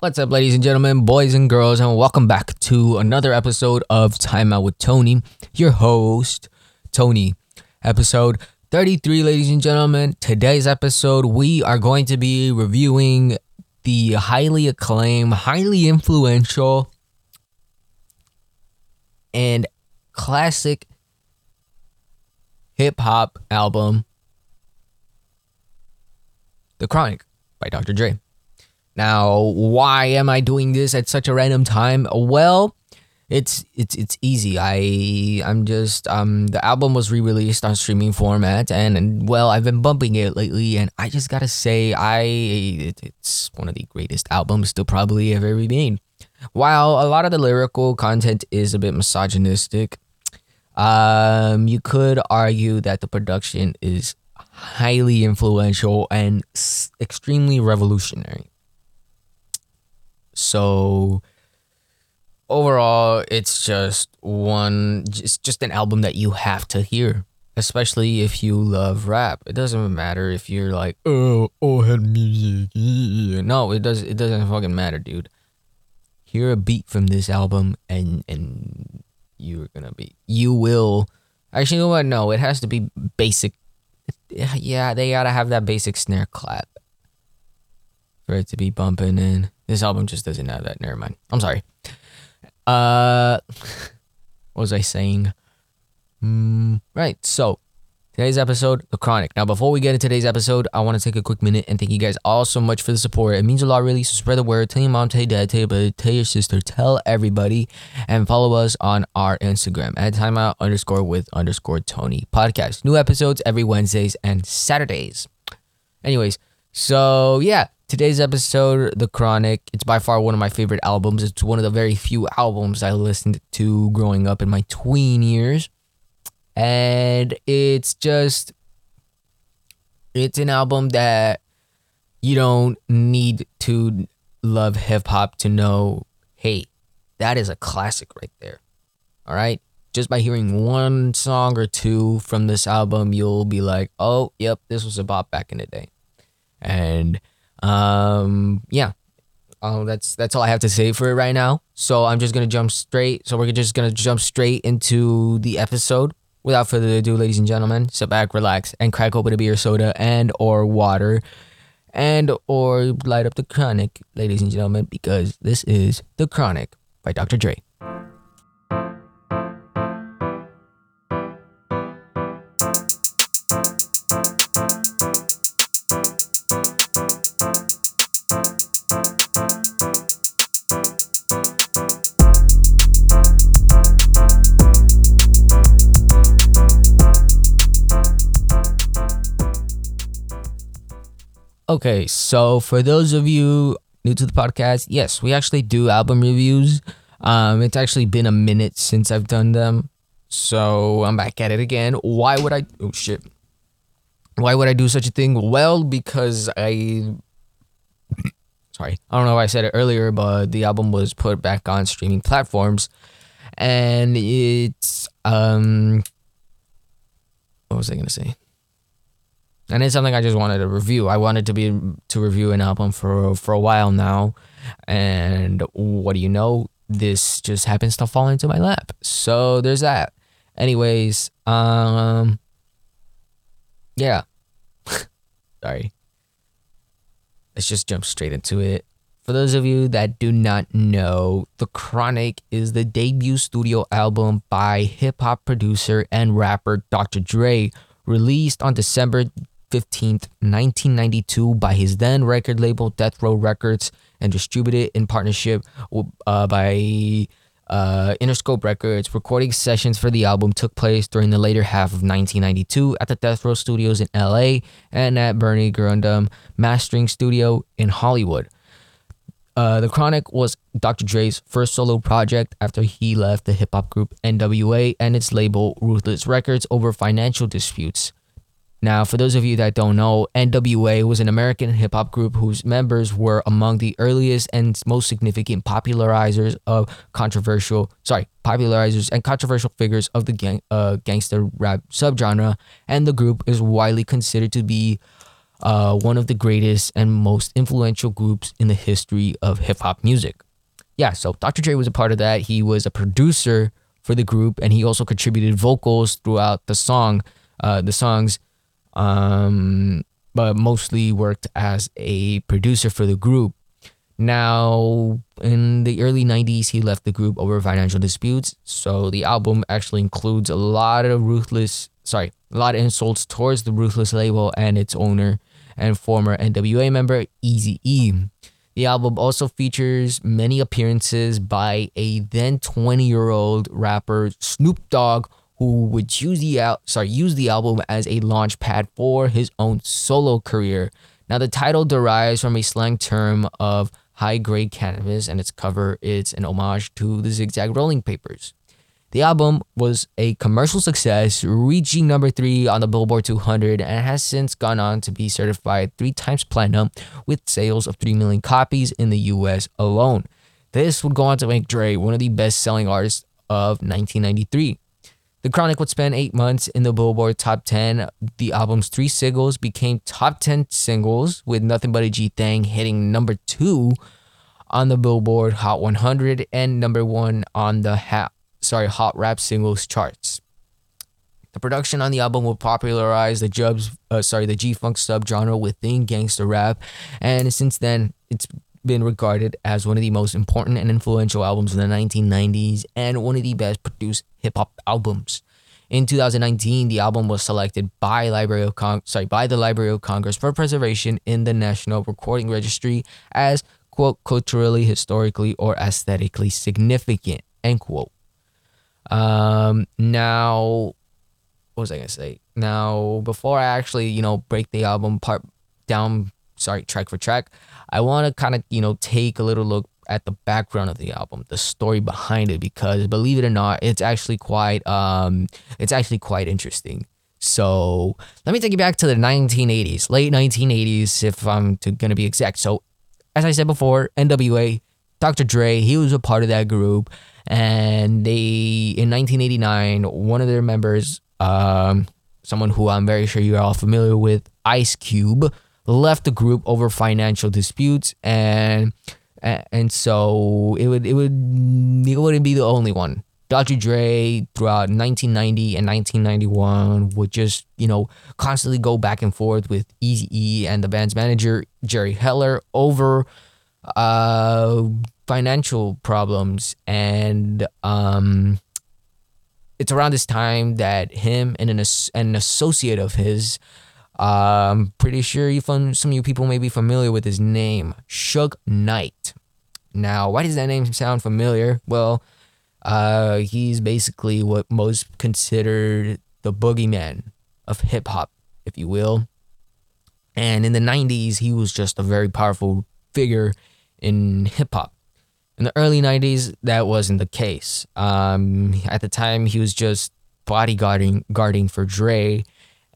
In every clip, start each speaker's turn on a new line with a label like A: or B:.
A: What's up, ladies and gentlemen, boys and girls, and welcome back to another episode of Time Out with Tony, your host, Tony. Episode 33, ladies and gentlemen. Today's episode, we are going to be reviewing the highly acclaimed, highly influential, and classic hip hop album, The Chronic by Dr. Dre. Now, why am I doing this at such a random time? Well, it's it's it's easy. I I'm just um the album was re-released on streaming format and, and well I've been bumping it lately and I just gotta say I it, it's one of the greatest albums to probably have ever be made. While a lot of the lyrical content is a bit misogynistic, um you could argue that the production is highly influential and s- extremely revolutionary. So overall, it's just one, it's just an album that you have to hear, especially if you love rap. It doesn't matter if you're like, oh, oh, head music. No, it does. It doesn't fucking matter, dude. Hear a beat from this album, and and you're gonna be, you will. Actually, you know what? No, it has to be basic. Yeah, they gotta have that basic snare clap for it to be bumping in. This album just doesn't have that. Never mind. I'm sorry. Uh, what was I saying? Mm, right. So today's episode, The Chronic. Now, before we get into today's episode, I want to take a quick minute and thank you guys all so much for the support. It means a lot, really. So spread the word. Tell your mom, tell your dad, tell your brother, tell your sister, tell everybody, and follow us on our Instagram at timeout underscore with underscore Tony podcast. New episodes every Wednesdays and Saturdays. Anyways, so yeah, Today's episode, The Chronic, it's by far one of my favorite albums. It's one of the very few albums I listened to growing up in my tween years. And it's just, it's an album that you don't need to love hip hop to know, hey, that is a classic right there. All right. Just by hearing one song or two from this album, you'll be like, oh, yep, this was a bop back in the day. And um, yeah. Oh, that's that's all I have to say for it right now. So I'm just gonna jump straight. So we're just gonna jump straight into the episode. Without further ado, ladies and gentlemen, sit back, relax, and crack open a beer, soda, and or water, and or light up the chronic, ladies and gentlemen, because this is the Chronic by Dr. Dre. Okay, so for those of you new to the podcast, yes, we actually do album reviews. Um, it's actually been a minute since I've done them, so I'm back at it again. Why would I? Oh shit! Why would I do such a thing? Well, because I. Sorry, I don't know if I said it earlier, but the album was put back on streaming platforms, and it's um. What was I gonna say? And it's something I just wanted to review. I wanted to be to review an album for for a while now, and what do you know? This just happens to fall into my lap. So there's that. Anyways, um, yeah. Sorry. Let's just jump straight into it. For those of you that do not know, The Chronic is the debut studio album by hip hop producer and rapper Dr. Dre, released on December 15th, 1992, by his then record label Death Row Records and distributed in partnership uh, by uh, Interscope Records. Recording sessions for the album took place during the later half of 1992 at the Death Row Studios in LA and at Bernie Grundman Mastering Studio in Hollywood. Uh, the Chronic was Dr. Dre's first solo project after he left the hip hop group NWA and its label Ruthless Records over financial disputes. Now, for those of you that don't know, NWA was an American hip hop group whose members were among the earliest and most significant popularizers of controversial, sorry, popularizers and controversial figures of the gang, uh, gangster rap subgenre, and the group is widely considered to be uh, one of the greatest and most influential groups in the history of hip hop music. Yeah, so Dr. Dre was a part of that. He was a producer for the group, and he also contributed vocals throughout the song, uh, the songs, um, but mostly worked as a producer for the group. Now, in the early 90s, he left the group over financial disputes. So the album actually includes a lot of ruthless, sorry, a lot of insults towards the Ruthless label and its owner and former NWA member Easy E. The album also features many appearances by a then 20 year old rapper Snoop Dogg, who would use the al- sorry use the album as a launch pad for his own solo career. Now, the title derives from a slang term of high grade cannabis, and its cover is an homage to the Zigzag Rolling Papers. The album was a commercial success, reaching number three on the Billboard 200, and has since gone on to be certified three times platinum with sales of 3 million copies in the US alone. This would go on to make Dre one of the best selling artists of 1993. The Chronic would spend eight months in the Billboard Top 10. The album's three singles became top 10 singles, with Nothing But a G Thing hitting number two on the Billboard Hot 100 and number one on the Hot sorry, hot rap singles charts. The production on the album will popularize the Jubs, uh, sorry, the G-funk subgenre within gangster rap, and since then it's been regarded as one of the most important and influential albums in the 1990s and one of the best produced hip hop albums. In 2019, the album was selected by Library of sorry by the Library of Congress for preservation in the National Recording Registry as quote culturally, historically, or aesthetically significant end quote. Um, now, what was I gonna say? Now, before I actually, you know, break the album part down, sorry, track for track, I want to kind of, you know, take a little look at the background of the album, the story behind it, because believe it or not, it's actually quite, um, it's actually quite interesting. So let me take you back to the 1980s, late 1980s, if I'm to, gonna be exact. So, as I said before, NWA, Dr. Dre, he was a part of that group and they in 1989 one of their members um, someone who i'm very sure you're all familiar with ice cube left the group over financial disputes and and so it would it would it wouldn't be the only one Dr. Dre throughout 1990 and 1991 would just, you know, constantly go back and forth with Easy E and the band's manager Jerry Heller over uh financial problems and um it's around this time that him and an, an associate of his um I'm pretty sure you some of you people may be familiar with his name Suge Knight now why does that name sound familiar well uh he's basically what most considered the boogeyman of hip hop if you will and in the 90s he was just a very powerful figure in hip hop in the early 90s, that wasn't the case. Um, at the time, he was just bodyguarding guarding for Dre.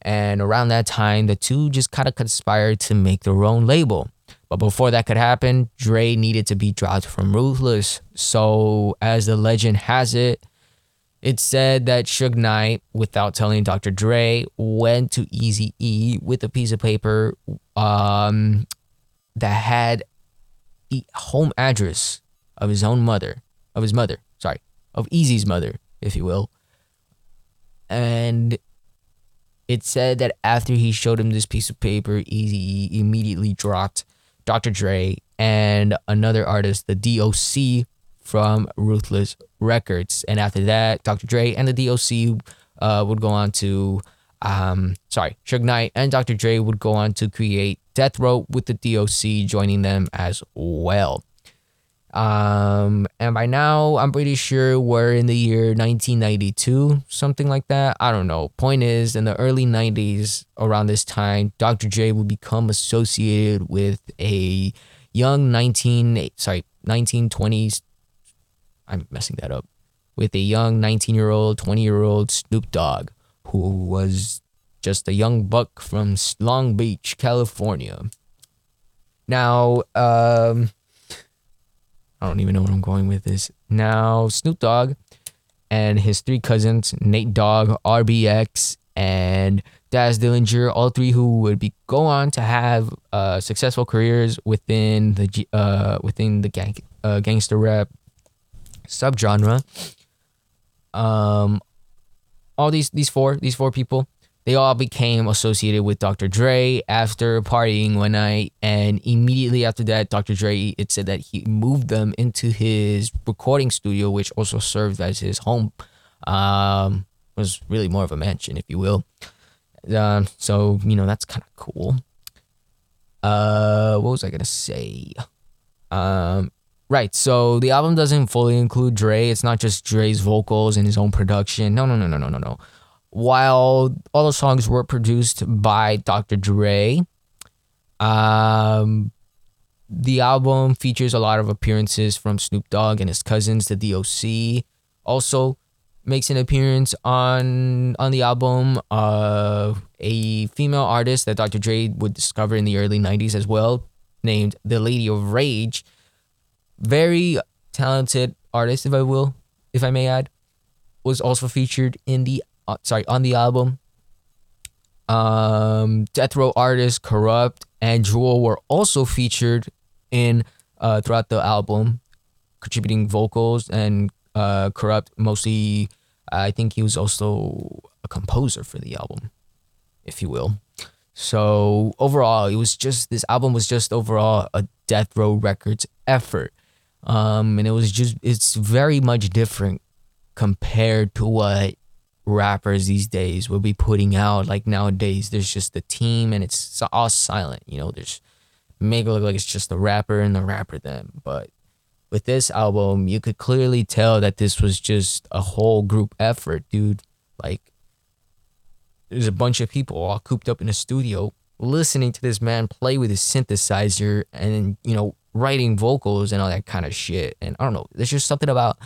A: And around that time, the two just kind of conspired to make their own label. But before that could happen, Dre needed to be dropped from Ruthless. So, as the legend has it, it said that Suge Knight, without telling Dr. Dre, went to Easy E with a piece of paper um, that had the home address of his own mother, of his mother, sorry, of Eazy's mother, if you will. And it said that after he showed him this piece of paper, Eazy immediately dropped Dr. Dre and another artist, the DOC from Ruthless Records. And after that, Dr. Dre and the DOC uh, would go on to, um, sorry, Suge Knight and Dr. Dre would go on to create Death Row with the DOC joining them as well. Um, and by now, I'm pretty sure we're in the year 1992, something like that. I don't know. Point is, in the early 90s, around this time, Dr. J would become associated with a young 19, sorry, 1920s. I'm messing that up. With a young 19 year old, 20 year old Snoop Dogg, who was just a young buck from Long Beach, California. Now, um, I don't even know what I'm going with this. Now, Snoop Dogg and his three cousins, Nate Dogg, RBX, and Daz Dillinger, all three who would be go on to have uh, successful careers within the uh, within the gang, uh, gangster rap subgenre. Um, all these these four these four people they all became associated with Dr. Dre after partying one night, and immediately after that, Dr. Dre it said that he moved them into his recording studio, which also served as his home. Um, was really more of a mansion, if you will. Um, so you know that's kind of cool. Uh, what was I gonna say? Um, right. So the album doesn't fully include Dre. It's not just Dre's vocals and his own production. No, no, no, no, no, no, no while all the songs were produced by Dr. Dre, um, the album features a lot of appearances from Snoop Dogg and his cousins, the DOC. Also makes an appearance on on the album. Uh, a female artist that Dr. Dre would discover in the early '90s as well, named the Lady of Rage. Very talented artist, if I will, if I may add, was also featured in the uh, sorry, on the album. Um, Death Row artist Kurupt and Jewell were also featured in uh, throughout the album, contributing vocals and uh, Kurupt mostly. I think he was also a composer for the album, if you will. So overall, it was just this album was just overall a Death Row Records effort, um, and it was just it's very much different compared to what rappers these days will be putting out. Like nowadays, there's just the team and it's all silent. You know, there's make it look like it's just the rapper and the rapper them. But with this album, you could clearly tell that this was just a whole group effort, dude. Like there's a bunch of people all cooped up in a studio listening to this man play with his synthesizer and you know writing vocals and all that kind of shit. And I don't know, there's just something about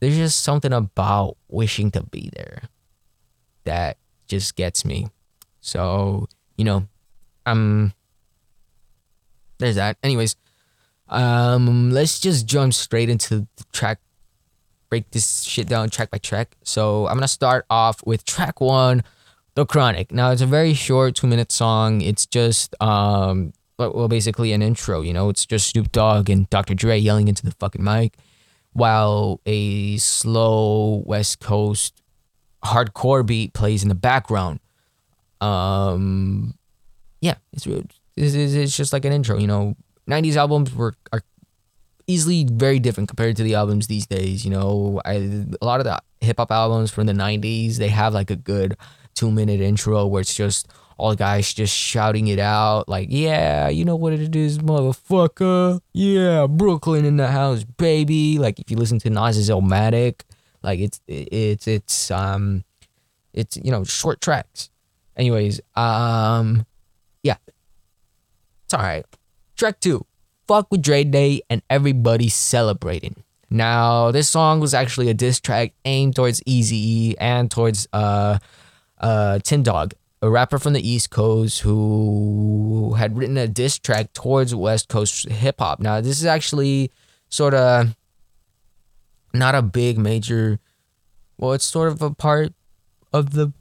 A: there's just something about wishing to be there that just gets me. So, you know, um there's that. Anyways, um let's just jump straight into the track break this shit down track by track. So, I'm going to start off with track 1, The Chronic. Now, it's a very short 2-minute song. It's just um well basically an intro, you know. It's just Snoop Dogg and Dr. Dre yelling into the fucking mic while a slow West Coast hardcore beat plays in the background. Um, yeah, it's it's, it's just like an intro. You know, '90s albums were are easily very different compared to the albums these days. You know, I, a lot of the hip hop albums from the '90s they have like a good two minute intro where it's just all the guys just shouting it out like, yeah, you know what it is, motherfucker. Yeah, Brooklyn in the house, baby. Like if you listen to Nas's Illmatic, like it's it's it's um it's you know short tracks. Anyways, um yeah. It's alright. Track two. Fuck with Dre Day and everybody celebrating. Now, this song was actually a diss track aimed towards Eazy and towards uh uh Tim Dog a rapper from the East Coast who had written a diss track towards West Coast hip hop. Now, this is actually sort of not a big major, well, it's sort of a part of the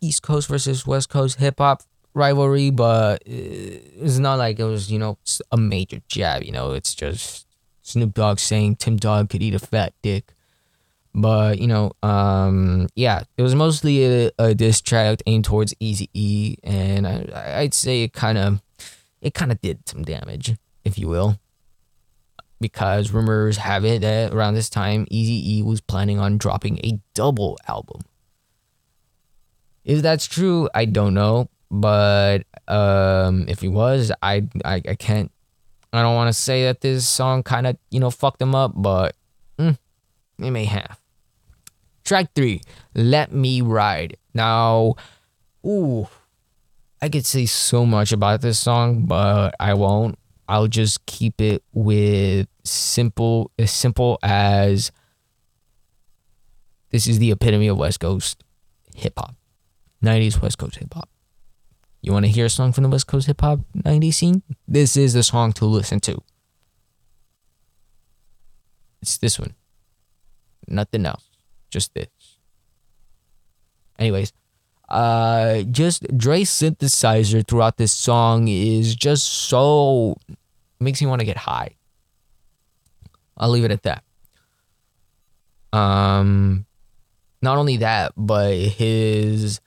A: East Coast versus West Coast hip hop rivalry, but it's not like it was, you know, a major jab. You know, it's just Snoop Dogg saying Tim Dog could eat a fat dick. But you know, um, yeah, it was mostly a, a diss track aimed towards Easy E, and I, I'd say it kind of, it kind of did some damage, if you will, because rumors have it that around this time, Easy E was planning on dropping a double album. If that's true, I don't know, but um, if he was, I, I, I can't, I don't want to say that this song kind of, you know, fucked him up, but mm, it may have. Track three, Let Me Ride. Now, ooh, I could say so much about this song, but I won't. I'll just keep it with simple, as simple as this is the epitome of West Coast hip hop, 90s West Coast hip hop. You want to hear a song from the West Coast hip hop 90s scene? This is the song to listen to. It's this one. Nothing else just this. Anyways, Uh, just Dre's synthesizer throughout this song is just so makes me want to get high. I'll leave it at that. Um, not only that, but his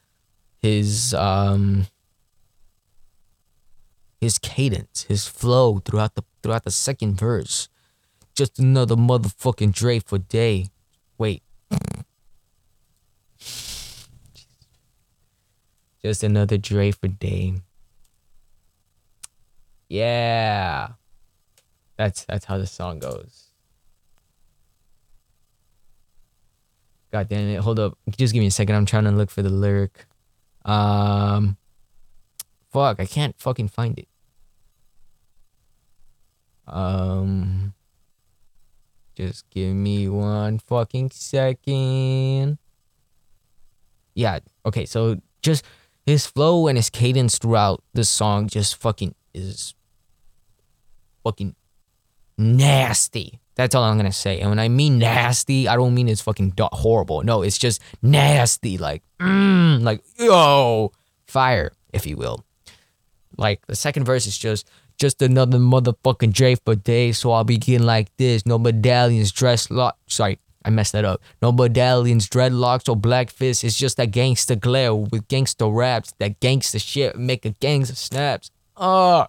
A: his um his cadence, his flow throughout the throughout the second verse. Just another motherfucking Dre for day. Wait. Just another Dre for day. Yeah. That's that's how the song goes. God damn it. Hold up. Just give me a second. I'm trying to look for the lyric. Um fuck, I can't fucking find it. Um just give me one fucking second. Yeah, okay, so just his flow and his cadence throughout this song just fucking is fucking nasty. That's all I'm gonna say. And when I mean nasty, I don't mean it's fucking horrible. No, it's just nasty. Like, mm, like yo, fire, if you will. Like the second verse is just just another motherfucking for day. So I'll begin like this. No medallions, dress lock. Sorry, I messed that up. No medallions, dreadlocks, or black fists. It's just that gangster glare with gangster raps. That gangster shit making gangs of snaps. Uh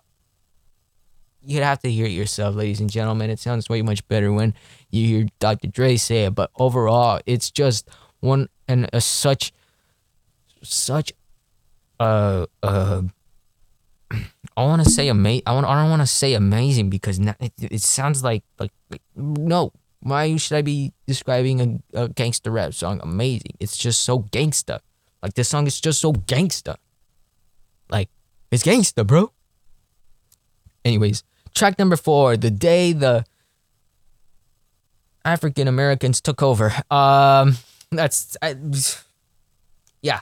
A: you'd have to hear it yourself, ladies and gentlemen. It sounds way much better when you hear Dr. Dre say it. But overall, it's just one and a such such uh uh I want to say amazing. I want. I don't want to say amazing because it, it sounds like like no. Why should I be describing a, a gangster rap song amazing? It's just so gangsta. Like this song is just so gangsta. Like it's gangsta, bro. Anyways, track number four, the day the African Americans took over. Um, that's I, yeah.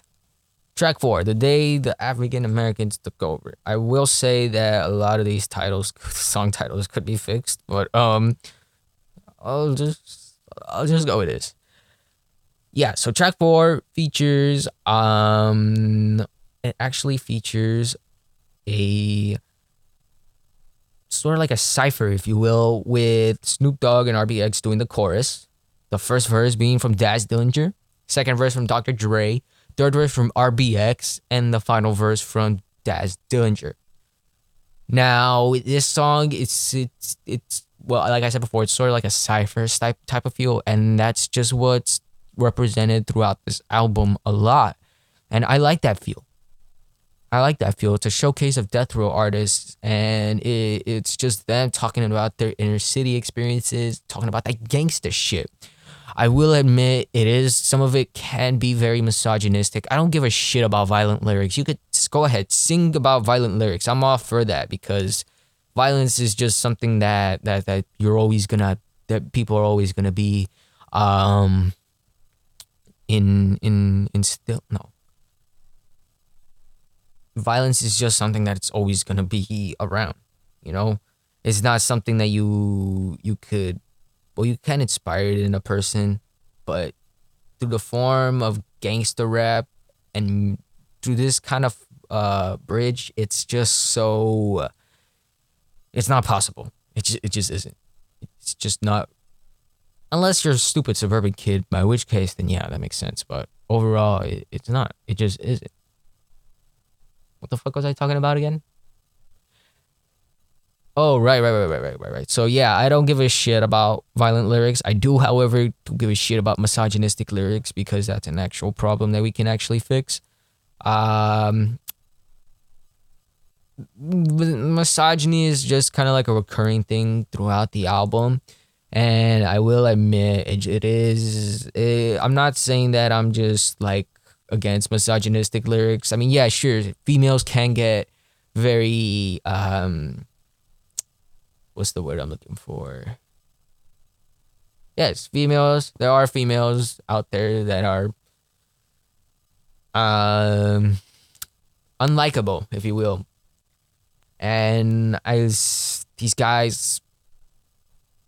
A: Track four, the day the African Americans took over. I will say that a lot of these titles, song titles, could be fixed, but um, I'll just I'll just go with this. Yeah, so track four features um, it actually features a sort of like a cipher, if you will, with Snoop Dogg and RBX doing the chorus. The first verse being from Daz Dillinger, second verse from Dr. Dre, third verse from RBX, and the final verse from Daz Dillinger. Now, this song, it's it's it's well, like I said before, it's sort of like a cipher type type of feel, and that's just what's represented throughout this album a lot, and I like that feel. I like that feel. It's a showcase of death row artists, and it, it's just them talking about their inner city experiences, talking about that gangster shit. I will admit it is some of it can be very misogynistic. I don't give a shit about violent lyrics. You could just go ahead sing about violent lyrics. I'm all for that because violence is just something that that that you're always gonna that people are always gonna be um in in in still no. Violence is just something that's always going to be around you know? It's not something that you you could well you can inspire it in a person but through the form of gangster rap and through this kind of uh bridge it's just so it's not possible it just, it just isn't it's just not unless you're a stupid suburban kid by which case then yeah that makes sense but overall it, it's not it just isn't what the fuck was I talking about again? Oh, right, right, right, right, right, right, right. So yeah, I don't give a shit about violent lyrics. I do, however, give a shit about misogynistic lyrics because that's an actual problem that we can actually fix. Um, misogyny is just kind of like a recurring thing throughout the album. And I will admit, it, it is. It, I'm not saying that I'm just like against misogynistic lyrics. I mean, yeah, sure, females can get very um what's the word I'm looking for? Yes, females. There are females out there that are um unlikable, if you will. And as these guys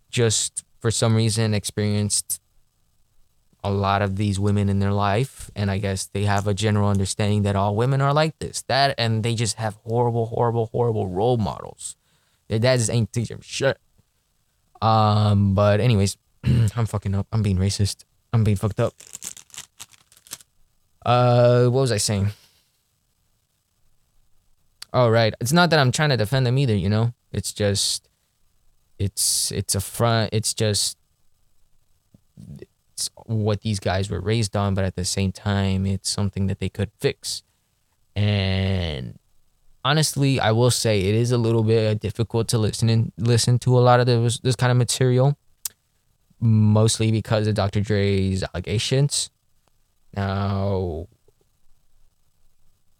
A: just for some reason experienced a lot of these women in their life, and I guess they have a general understanding that all women are like this, that, and they just have horrible, horrible, horrible role models. Their dads ain't teach them shit. Um, but anyways, I'm fucking up. I'm being racist. I'm being fucked up. Uh, what was I saying? Oh right, it's not that I'm trying to defend them either. You know, it's just, it's it's a front. It's just, it's what these guys were raised on, but at the same time, it's something that they could fix. And honestly, I will say it is a little bit uh, difficult to listen and listen to a lot of this this kind of material, mostly because of Dr. Dre's allegations. Now,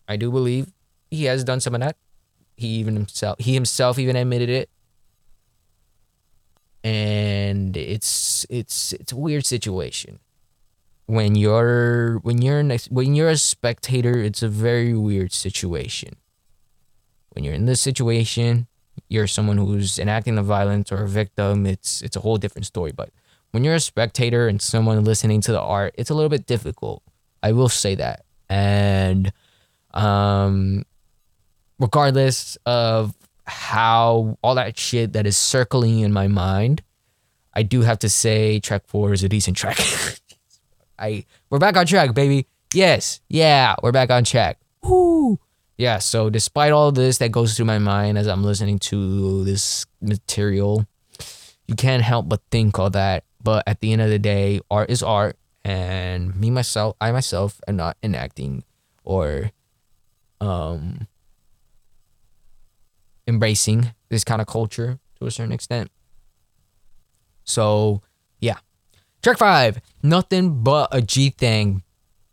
A: I do believe he has done some of that. He even himself he himself even admitted it. And it's it's it's a weird situation. When you're when you're next when you're a spectator, it's a very weird situation. When you're in this situation, you're someone who's enacting the violence or a victim, it's it's a whole different story. But when you're a spectator and someone listening to the art, it's a little bit difficult. I will say that. And um regardless of how all that shit that is circling in my mind, I do have to say track 4 is a decent track. I we're back on track, baby. Yes. Yeah, we're back on track. Woo. Yeah, so despite all this that goes through my mind as I'm listening to this material, you can't help but think all that. But at the end of the day, art is art, and me myself, I myself, am not enacting or um embracing this kind of culture to a certain extent. So yeah, track five, nothing but a G thing.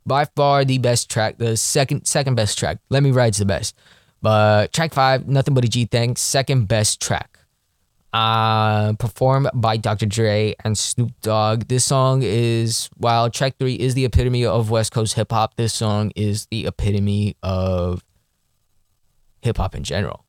A: By far the best track, the second second best track. Let me ride's the best, but track five, nothing but a G thing, second best track uh, performed by Dr. Dre and Snoop Dogg. This song is, while track three is the epitome of West Coast hip hop, this song is the epitome of hip hop in general.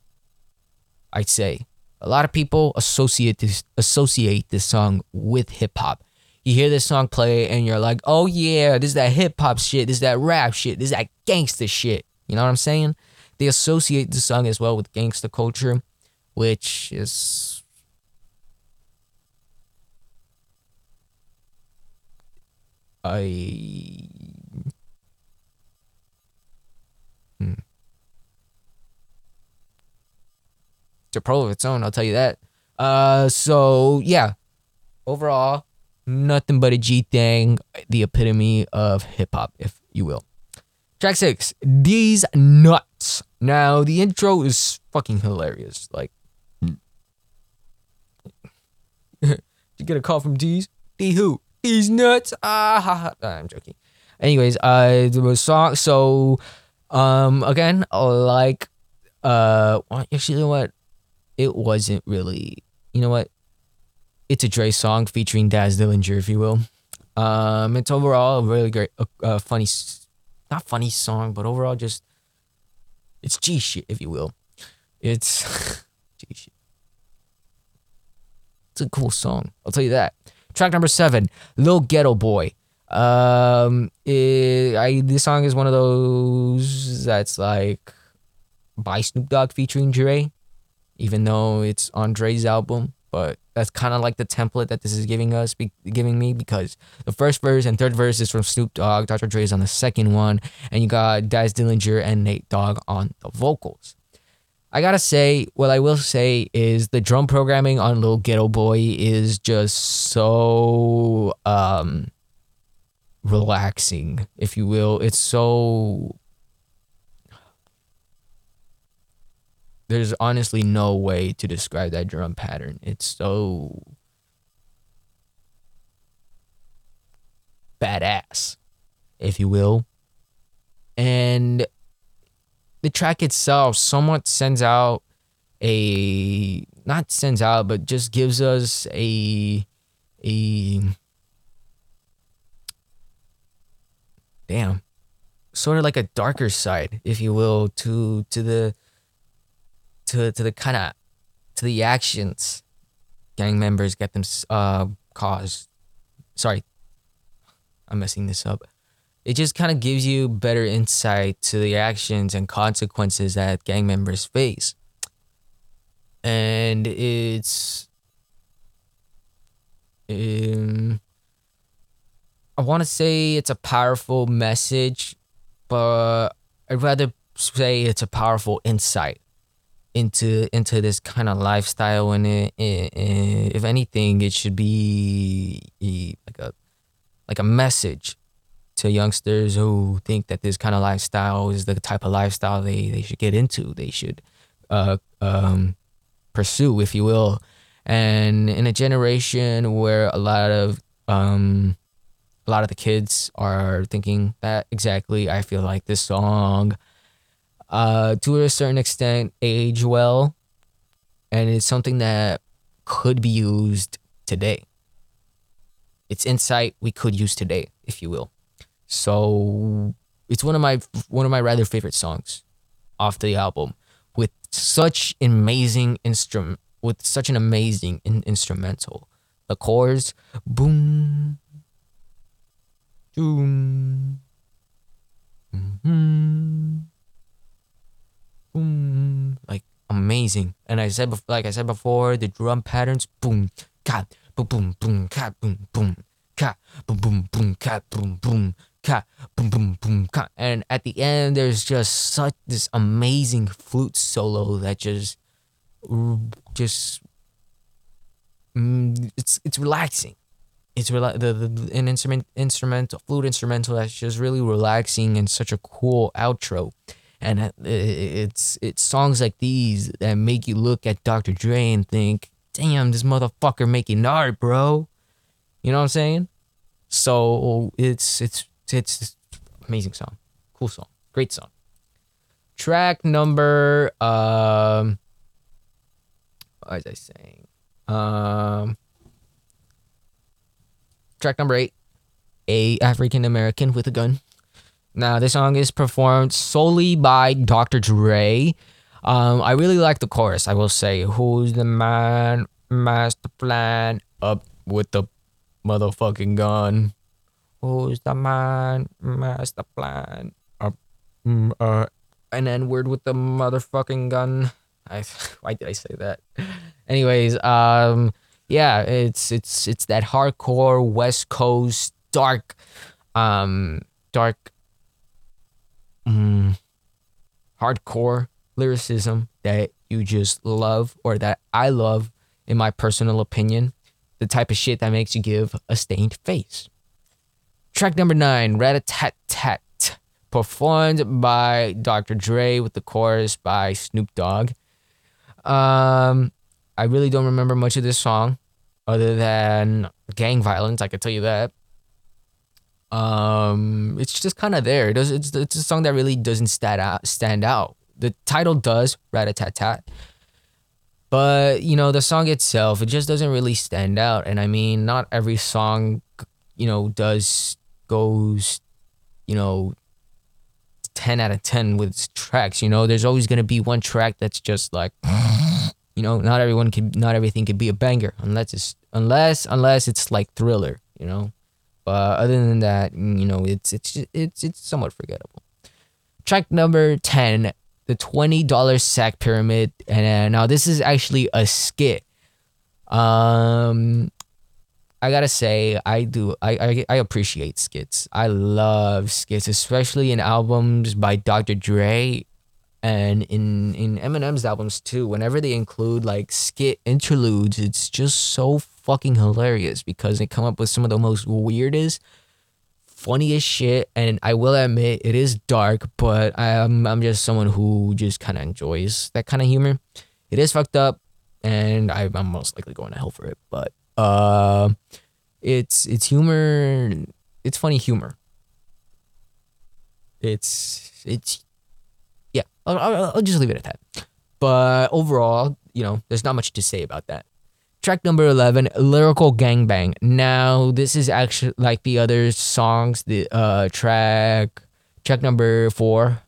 A: I'd say a lot of people associate this associate this song with hip hop. You hear this song play and you're like, oh yeah, this is that hip hop shit, this is that rap shit, this is that gangster shit. You know what I'm saying? They associate the song as well with gangster culture, which is I. A pro of its own, I'll tell you that. Uh, so yeah, overall, nothing but a G thing, the epitome of hip hop, if you will. Track six, these nuts. Now the intro is fucking hilarious. Like, you get a call from D's? D who? He's nuts. Ah, ha, ha. I'm joking. Anyways, uh, the song. So, um, again, like, uh, actually, you what? It wasn't really. You know what? It's a Dre song featuring Daz Dillinger, if you will. Um, it's overall a really great, uh, funny, not funny song, but overall just, it's G shit, if you will. It's G shit. It's a cool song. I'll tell you that. Track number seven, Lil Ghetto Boy. Um, it, I this song is one of those that's like by Snoop Dogg featuring Dre, even though it's on Dre's album. But that's kind of like the template that this is giving us, be, giving me because the first verse and third verse is from Snoop Dogg. Dr. Dre is on the second one, and you got Daz Dillinger and Nate Dogg on the vocals. I gotta say, what I will say is the drum programming on Little Ghetto Boy is just so um relaxing, if you will. It's so there's honestly no way to describe that drum pattern. It's so badass, if you will. And the track itself somewhat sends out a not sends out but just gives us a a damn sort of like a darker side if you will to to the to to the kind of to the actions gang members get them uh caused sorry I'm messing this up. It just kind of gives you better insight to the actions and consequences that gang members face. And it's um, I want to say it's a powerful message, but I'd rather say it's a powerful insight into into this kind of lifestyle and it, it, it, if anything it should be like a like a message to youngsters who think that this kind of lifestyle is the type of lifestyle they, they should get into they should uh, um, pursue if you will. And in a generation where a lot of um, a lot of the kids are thinking that exactly i feel like this song uh, to a certain extent age well and it's something that could be used today. It's insight we could use today if you will. So it's one of my one of my rather favorite songs off the album with such amazing instrument with such an amazing in- instrumental. The chords boom boom mm-hmm boom, like amazing. And I said, like I said before, the drum patterns, boom, cat, boom, boom, boom, cat, boom, boom, cat, boom, boom, boom, cat, boom, boom, cat, boom, boom, boom, cat. And at the end, there's just such this amazing flute solo that just, just, mm, it's it's relaxing. It's rela- the, the an instrument instrumental flute instrumental that's just really relaxing and such a cool outro and it's it's songs like these that make you look at Dr. Dre and think, "Damn, this motherfucker making art, bro." You know what I'm saying? So it's it's it's amazing song, cool song, great song. Track number um, what was I saying? Um, track number eight, a African American with a gun. Now, this song is performed solely by Dr. Dre. Um, I really like the chorus, I will say. Who's the man, master plan, up with the motherfucking gun? Who's the man, master plan, up, mm, uh, an N word with the motherfucking gun? I, why did I say that? Anyways, um, yeah, it's it's it's that hardcore West Coast dark, um, dark mm, hardcore lyricism that you just love or that I love, in my personal opinion, the type of shit that makes you give a stained face. Track number nine, Rat a Tat Tat, performed by Dr. Dre with the chorus by Snoop Dogg. Um, I really don't remember much of this song other than gang violence, I can tell you that. Um, it's just kind of there. It does, it's, it's a song that really doesn't stand out. Stand out. The title does, rat a tat tat. But you know, the song itself, it just doesn't really stand out. And I mean, not every song, you know, does goes, you know, 10 out of 10 with tracks you know there's always going to be one track that's just like you know not everyone can not everything can be a banger unless it's unless unless it's like thriller you know but other than that, mm, you know, it's it's it's it's somewhat forgettable. Track number ten, the twenty dollar sack pyramid, and uh, now this is actually a skit. Um, I gotta say, I do. I, I I appreciate skits. I love skits, especially in albums by Dr. Dre, and in in Eminem's albums too. Whenever they include like skit interludes, it's just so fucking hilarious because they come up with some of the most weirdest, funniest shit. And I will admit it is dark, but I'm I'm just someone who just kind of enjoys that kind of humor. It is fucked up, and I, I'm most likely going to hell for it. But uh, it's it's humor. It's funny humor. It's it's yeah. I'll, I'll, I'll just leave it at that. But overall, you know, there's not much to say about that. Track number 11, Lyrical Gangbang. Now, this is actually like the other songs, the uh track track number 4,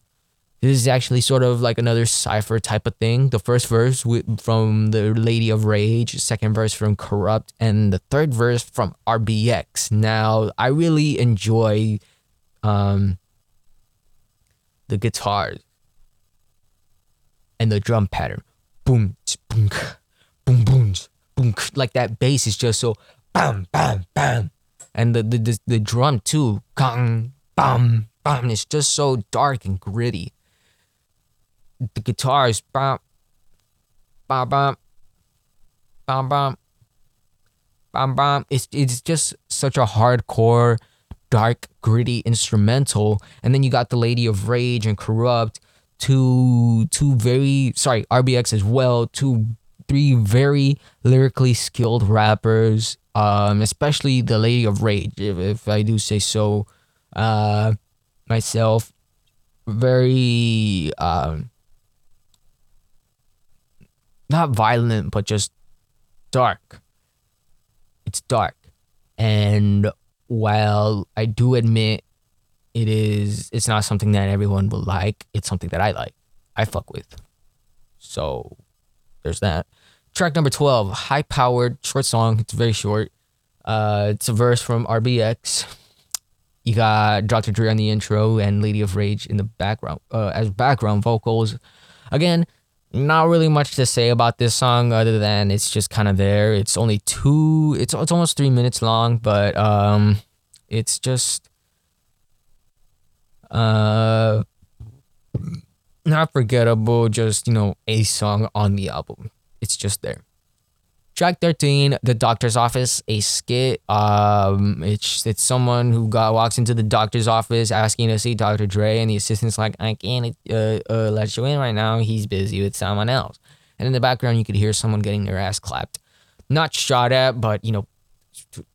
A: This is actually sort of like another cipher type of thing. The first verse from the Lady of Rage, second verse from Kurupt, and the third verse from RBX. Now, I really enjoy um, the guitars and the drum pattern. Boom, boom, boom. Like that bass is just so bam, bam, bam. And the the, the, the drum too. Gong, bam, bam. It's just so dark and gritty. The guitar is bam, bam, bam, bam, bam, bam, bam. It's it's just such a hardcore, dark, gritty instrumental. And then you got the Lady of Rage and Kurupt two two very sorry RBX as well two three very lyrically skilled rappers um especially the Lady of Rage if, if I do say so uh myself very um not violent but just dark it's dark and while I do admit it is it's not something that everyone will like. It's something that I like. I fuck with. So there's that. Track number 12, high powered, short song. It's very short. Uh, it's a verse from RBX. You got Dr. Dre on the intro and Lady of Rage in the background uh, as background vocals. Again, not really much to say about this song other than it's just kind of there. It's only two. It's it's almost three minutes long, but um, it's just uh, not forgettable, just, you know, a song on the album. It's just there. Track 13, The Doctor's Office, a skit. Um, it's it's someone who got walks into the doctor's office asking to see Dr. Dre, and the assistant's like, I can't uh, uh, let you in right now. He's busy with someone else. And in the background, you could hear someone getting their ass clapped. Not shot at, but, you know,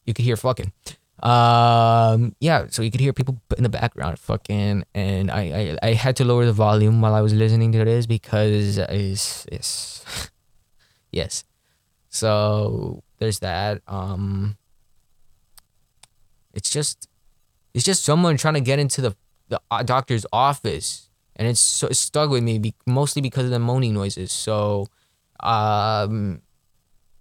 A: you could hear fucking. Um, yeah, so you could hear people in the background fucking, and I, I, I had to lower the volume while I was listening to this because it's, it's yes. So there's that. Um, it's just, it's just someone trying to get into the the uh, doctor's office, and it's, so, it's stuck with me be, mostly because of the moaning noises. So, um,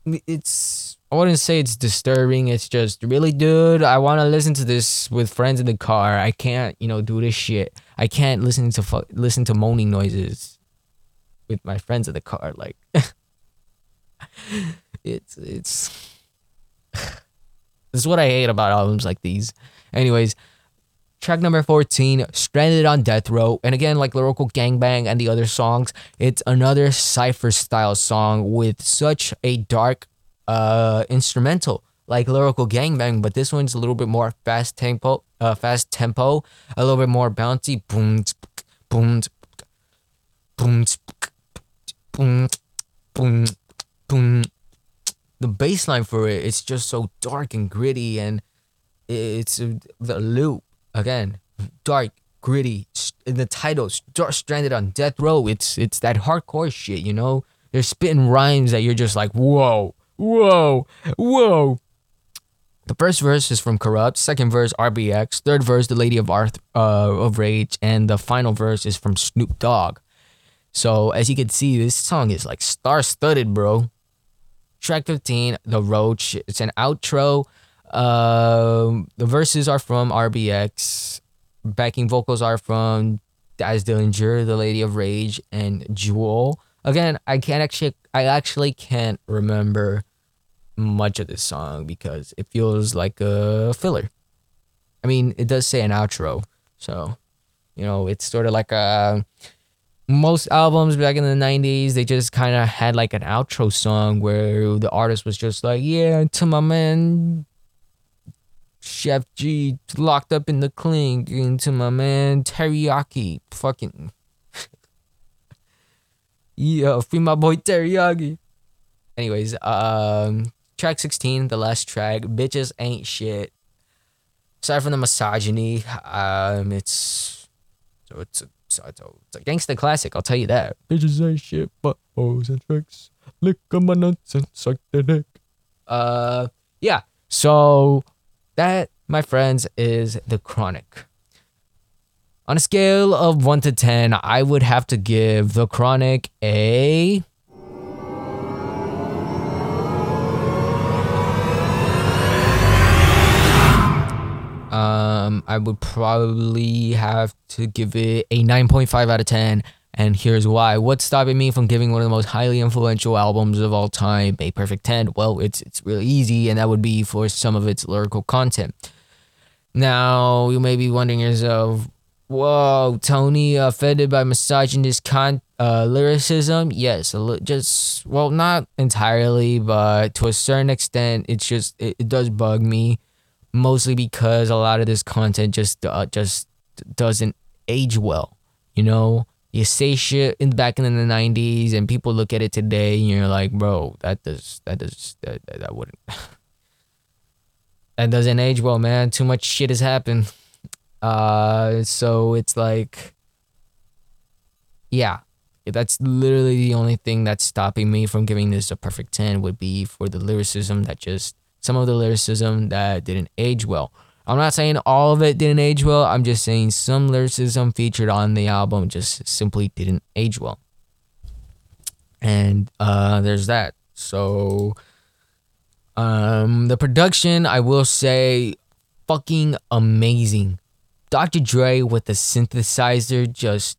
A: it's I wouldn't say it's disturbing. It's just really, dude. I want to listen to this with friends in the car. I can't, you know, do this shit. I can't listen to fu- listen to moaning noises with my friends in the car. Like, it's it's. this is what I hate about albums like these. Anyways, track number 14, Stranded on Death Row. And again, like Lyrical Gangbang and the other songs, it's another cypher style song with such a dark uh, instrumental like lyrical gangbang, but this one's a little bit more fast tempo, uh, fast tempo, a little bit more bouncy, boom, boom, boom, boom, boom, boom. The bass line for it, it's just so dark and gritty, and it's the loop again, dark, gritty. In the title, stranded on death row. It's it's that hardcore shit, you know. They're spitting rhymes that you're just like, whoa Whoa, whoa. The first verse is from Kurupt, second verse RBX, third verse The Lady of Arth uh, of Rage, and the final verse is from Snoop Dogg. So as you can see, this song is like star-studded, bro. Track 15, The Roach. It's an outro. Uh, the verses are from RBX. Backing vocals are from Daz Dillinger, The Lady of Rage, and Jewell. Again, I can't actually I actually can't remember much of this song because it feels like a filler. I mean, it does say an outro, so you know, it's sort of like a most albums back in the 90s they just kind of had like an outro song where the artist was just like yeah to my man chef g locked up in the clink and to my man teriyaki. Fucking yeah free my boy teriyaki. Anyways um track 16, the last track, Bitches Ain't Shit. Aside from the misogyny, um, it's so it's a, so it's a, it's a gangsta classic, I'll tell you that. Bitches ain't shit but hoes and tricks. Lick on my nuts and suck their dick. Uh, yeah. So that, my friends, is the chronic. On a scale of 1 to 10, I would have to give The Chronic a. I would probably have to give it a 9.5 out of 10. And here's why. What's stopping me from giving one of the most highly influential albums of all time a perfect 10? Well, it's it's really easy, and that would be for some of its lyrical content. Now, you may be wondering yourself, whoa, Tony offended by misogynist con- uh, lyricism? Yes, just, well, not entirely, but to a certain extent, it's just, it, it does bug me. Mostly because a lot of this content just uh, just doesn't age well, you know? You say shit in back in the 90s and people look at it today and you're like bro that does that does that, that, wouldn't that doesn't age well man. Too much shit has happened. Uh so it's like yeah that's literally the only thing that's stopping me from giving this a perfect 10 would be for the lyricism that just some of the lyricism that didn't age well I'm not saying all of it didn't age well. I'm just saying some lyricism featured on the album just simply didn't age well. And uh, there's that. So um, the production, I will say, fucking amazing. Dr. Dre with the synthesizer just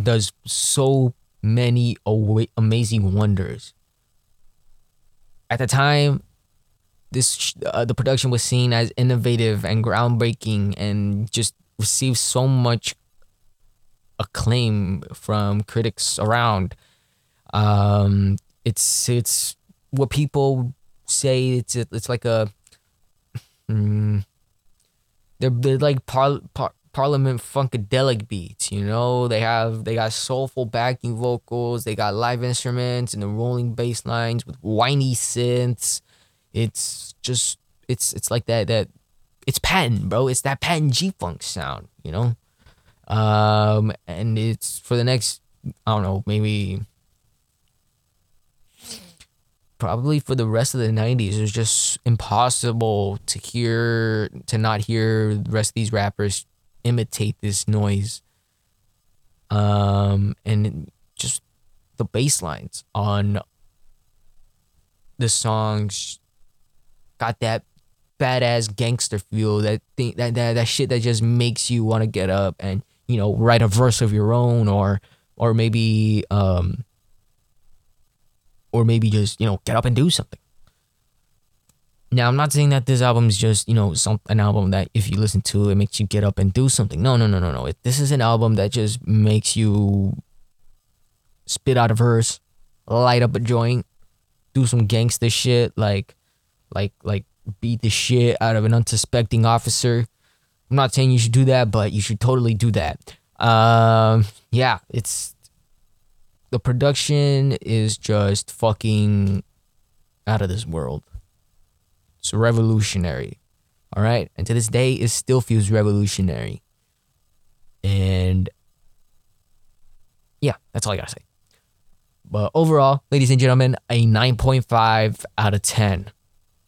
A: does so many amazing wonders. At the time, this uh, the production was seen as innovative and groundbreaking and just received so much acclaim from critics around. Um, it's it's what people say. It's it's like a mm, they're they're like par, par, Parliament funkadelic beats. You know, they have they got soulful backing vocals. They got live instruments and the rolling bass lines with whiny synths. It's just it's it's like that that it's patent, bro. It's that patent G funk sound, you know. Um, and it's for the next I don't know maybe probably for the rest of the 90s it's just impossible to hear to not hear the rest of these rappers imitate this noise um and just the bass lines on the songs got that badass gangster feel that thing that, that that shit that just makes you want to get up and you know write a verse of your own or or maybe um or maybe just you know get up and do something. Now i'm not saying that this album is just you know some an album that if you listen to it makes you get up and do something. No no no no no. It, this is an album that just makes you spit out a verse light up a joint do some gangster shit like like like beat the shit out of an unsuspecting officer. I'm not saying you should do that, but you should totally do that. Um, yeah, it's the production is just fucking out of this world. It's revolutionary. All right. And to this day, it still feels revolutionary. And yeah, that's all I gotta say. But overall, ladies and gentlemen, a 9.5 out of 10.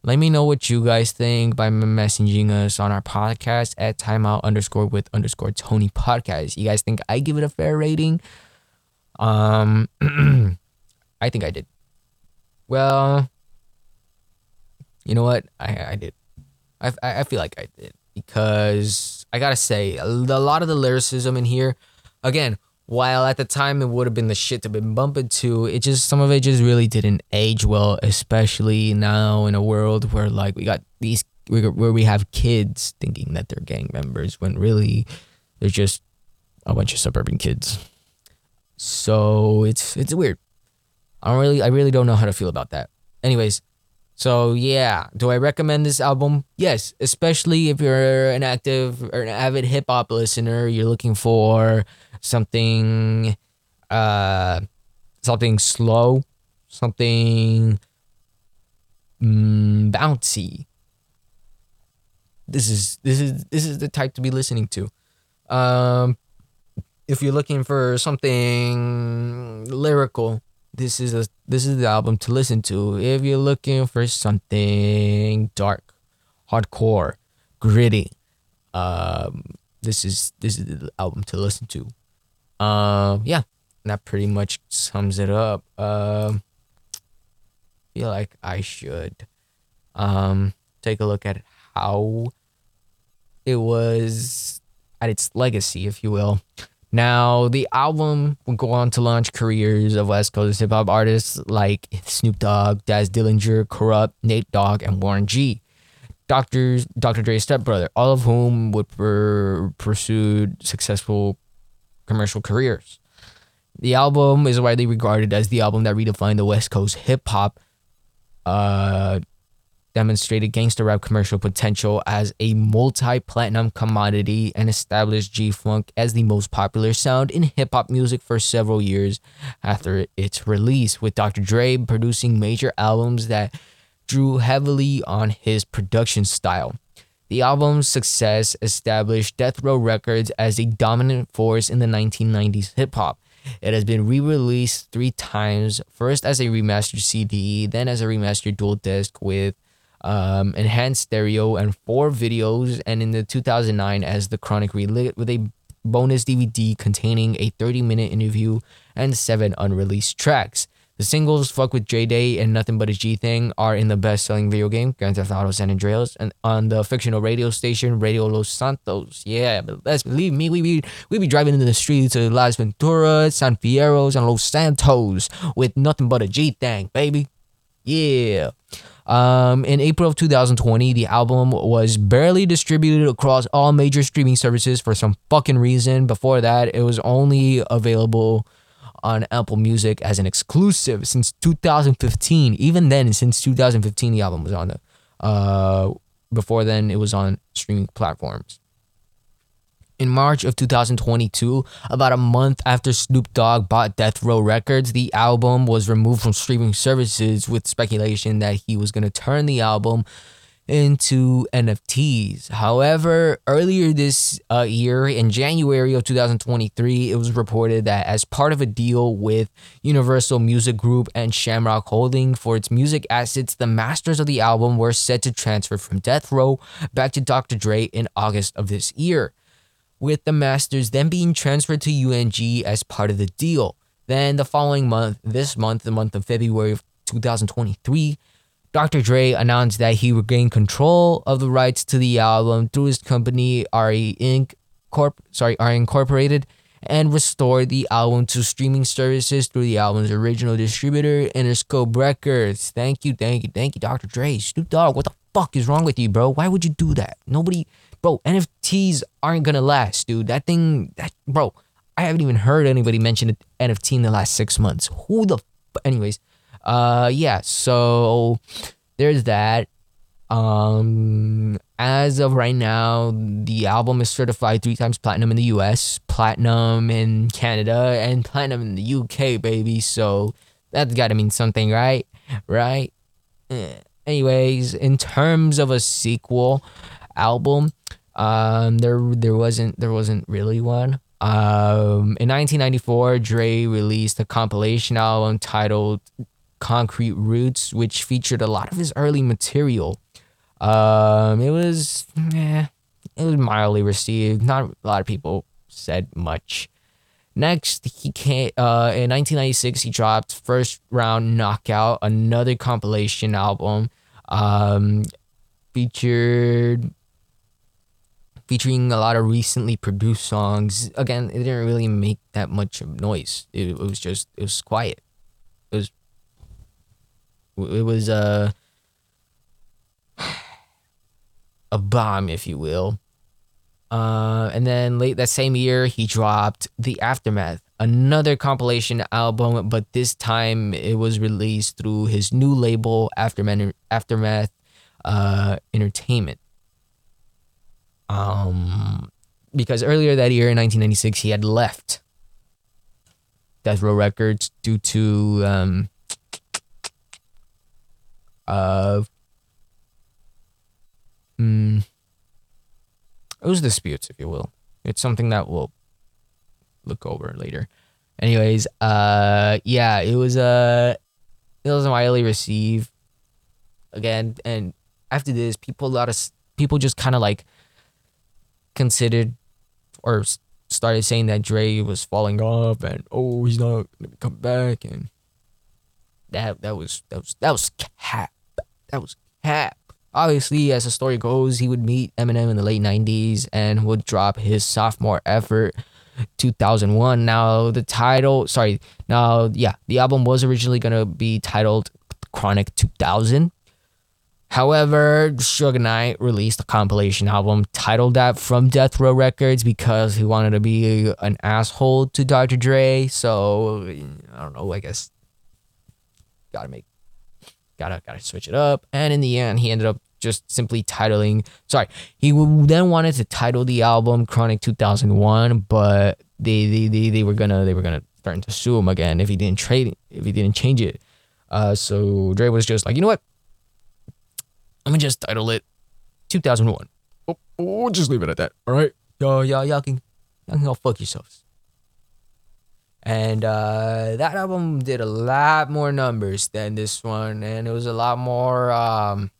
A: Let me know what you guys think by messaging us on our podcast at timeout underscore with underscore Tony podcast. You guys think I give it a fair rating? Um, I think I did. Well, you know what? I I did. I I feel like I did because I gotta say a lot of the lyricism in here, again, while at the time it would have been the shit to been bumping to, it just some of it just really didn't age well, especially now in a world where like we got these where we have kids thinking that they're gang members when really they're just a bunch of suburban kids. So it's it's weird. I don't really I really don't know how to feel about that. Anyways, so yeah, do I recommend this album? Yes, especially if you're an active or an avid hip hop listener, you're looking for something uh something slow, something mm, bouncy. This is this is this is the type to be listening to. Um if you're looking for something lyrical, this is a this is the album to listen to. If you're looking for something dark, hardcore, gritty, um, this is this is the album to listen to. Um, yeah, that pretty much sums it up. Um, feel like I should um take a look at how it was at its legacy, if you will. Now, the album would go on to launch careers of West Coast hip hop artists like Snoop Dogg, Daz Dillinger, Kurupt, Nate Dogg, and Warren G. Dr. Dr. Dre's stepbrother, all of whom would per- pursue successful commercial careers. The album is widely regarded as the album that redefined the West Coast hip hop uh, demonstrated gangster rap commercial potential as a multi platinum commodity and established G Funk as the most popular sound in hip hop music for several years after its release, with Dr. Dre producing major albums that drew heavily on his production style. The album's success established Death Row Records as a dominant force in the 1990s hip hop. It has been re released three times, first as a remastered CD, then as a remastered dual disc with um, enhanced stereo and four videos, and in the 2009 as The Chronic Relit with a bonus DVD containing a 30 minute interview and seven unreleased tracks. The singles "Fuck with Dre Day" and "Nothing But a G Thing" are in the best-selling video game Grand Theft Auto San Andreas, and on the fictional radio station Radio Los Santos. Yeah, but let's believe me, we be we be driving into the streets of Las Venturas, San Fierros, and Los Santos with "Nothing But a G Thing," baby. Yeah. Um, in April of 2020, the album was barely distributed across all major streaming services for some fucking reason. Before that, it was only available on Apple Music as an exclusive since 2015. Even then, since 2015, the album was on the. Uh, before then, it was on streaming platforms. In March of 2022, about a month after Snoop Dogg bought Death Row Records, the album was removed from streaming services with speculation that he was going to turn the album into NFTs. However, earlier this uh, year, in January of 2023, it was reported that as part of a deal with Universal Music Group and Shamrock Holding for its music assets, the masters of the album were set to transfer from Death Row back to Dr. Dre in August of this year with the Masters then being transferred to UMG as part of the deal. Then the following month, this month, the month of February of 2023, Dr. Dre announced that he regained control of the rights to the album through his company RE Inc. Corp, sorry, RE Incorporated, and restored the album to streaming services through the album's original distributor, Interscope Records. Thank you, thank you, thank you, Dr. Dre. Snoop Dogg, what the fuck is wrong with you, bro? Why would you do that? Nobody bro, NFTs aren't gonna last, dude. That thing, that bro, I haven't even heard anybody mention NFT in the last six months. Who the, f- anyways, uh, yeah. So there's that. Um, as of right now, the album is certified three times platinum in the U.S., platinum in Canada, and platinum in the U.K. Baby. So that's got to mean something, right? Right. Eh. Anyways, in terms of a sequel album, um, there there wasn't there wasn't really one. Um, in 1994, Dre released a compilation album titled Concrete Roots, which featured a lot of his early material. Um, it was eh, it was mildly received. Not a lot of people said much. Next, he came uh, in 1996. He dropped First Round Knockout, another compilation album. Um, featured featuring a lot of recently produced songs. Again, it didn't really make that much noise. It, it was just it was quiet. It was it was a uh, a bomb, if you will. Uh, and then late that same year, he dropped the Aftermath, another compilation album, but this time it was released through his new label, Aftermath, Aftermath uh, Entertainment. Um, because earlier that year in 1996, he had left Death Row Records due to um, uh, mm, was disputes, if you will. It's something that we'll look over later. Anyways, uh, yeah, it was uh, it wasn't widely received. Again, and after this, people a lot of people just kind of like considered or started saying that Dre was falling off and oh he's not gonna come back and that that was that was that was cap. That was cap. Obviously, as the story goes, he would meet Eminem in the late '90s and would drop his sophomore effort 2001. Now the title, sorry, now yeah, the album was originally gonna be titled Chronic 2000. However, Suge Knight released a compilation album titled that from Death Row Records because he wanted to be an asshole to Dr. Dre. So I don't know. I guess gotta make gotta gotta switch it up. And in the end, he ended up just simply titling. Sorry, he then wanted to title the album Chronic 2001, but they they, they, they were gonna they were gonna threaten to sue him again if he didn't trade if he didn't change it. Uh, so Dre was just like, you know what? I'm gonna just title it 2001. Oh, we'll just leave it at that. All right, y'all y'all y'all can y'all can go fuck yourselves. And uh, that album did a lot more numbers than this one, and it was a lot more um,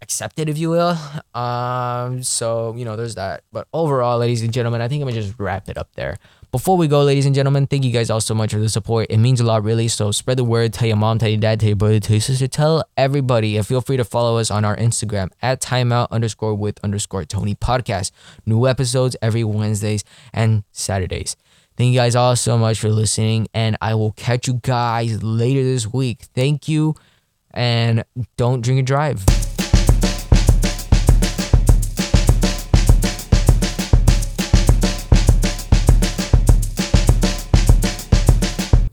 A: accepted, if you will. Um, so you know, there's that. But overall, ladies and gentlemen, I think I'm gonna just wrap it up there. Before we go, ladies and gentlemen, thank you guys all so much for the support. It means a lot, really. So spread the word. Tell your mom, tell your dad, tell your brother, tell your sister, tell everybody. And feel free to follow us on our Instagram at timeout underscore with underscore Tony podcast. New episodes every Wednesdays and Saturdays. Thank you guys all so much for listening, and I will catch you guys later this week. Thank you, and don't drink and drive.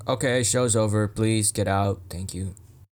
A: Okay, show's over. Please get out. Thank you.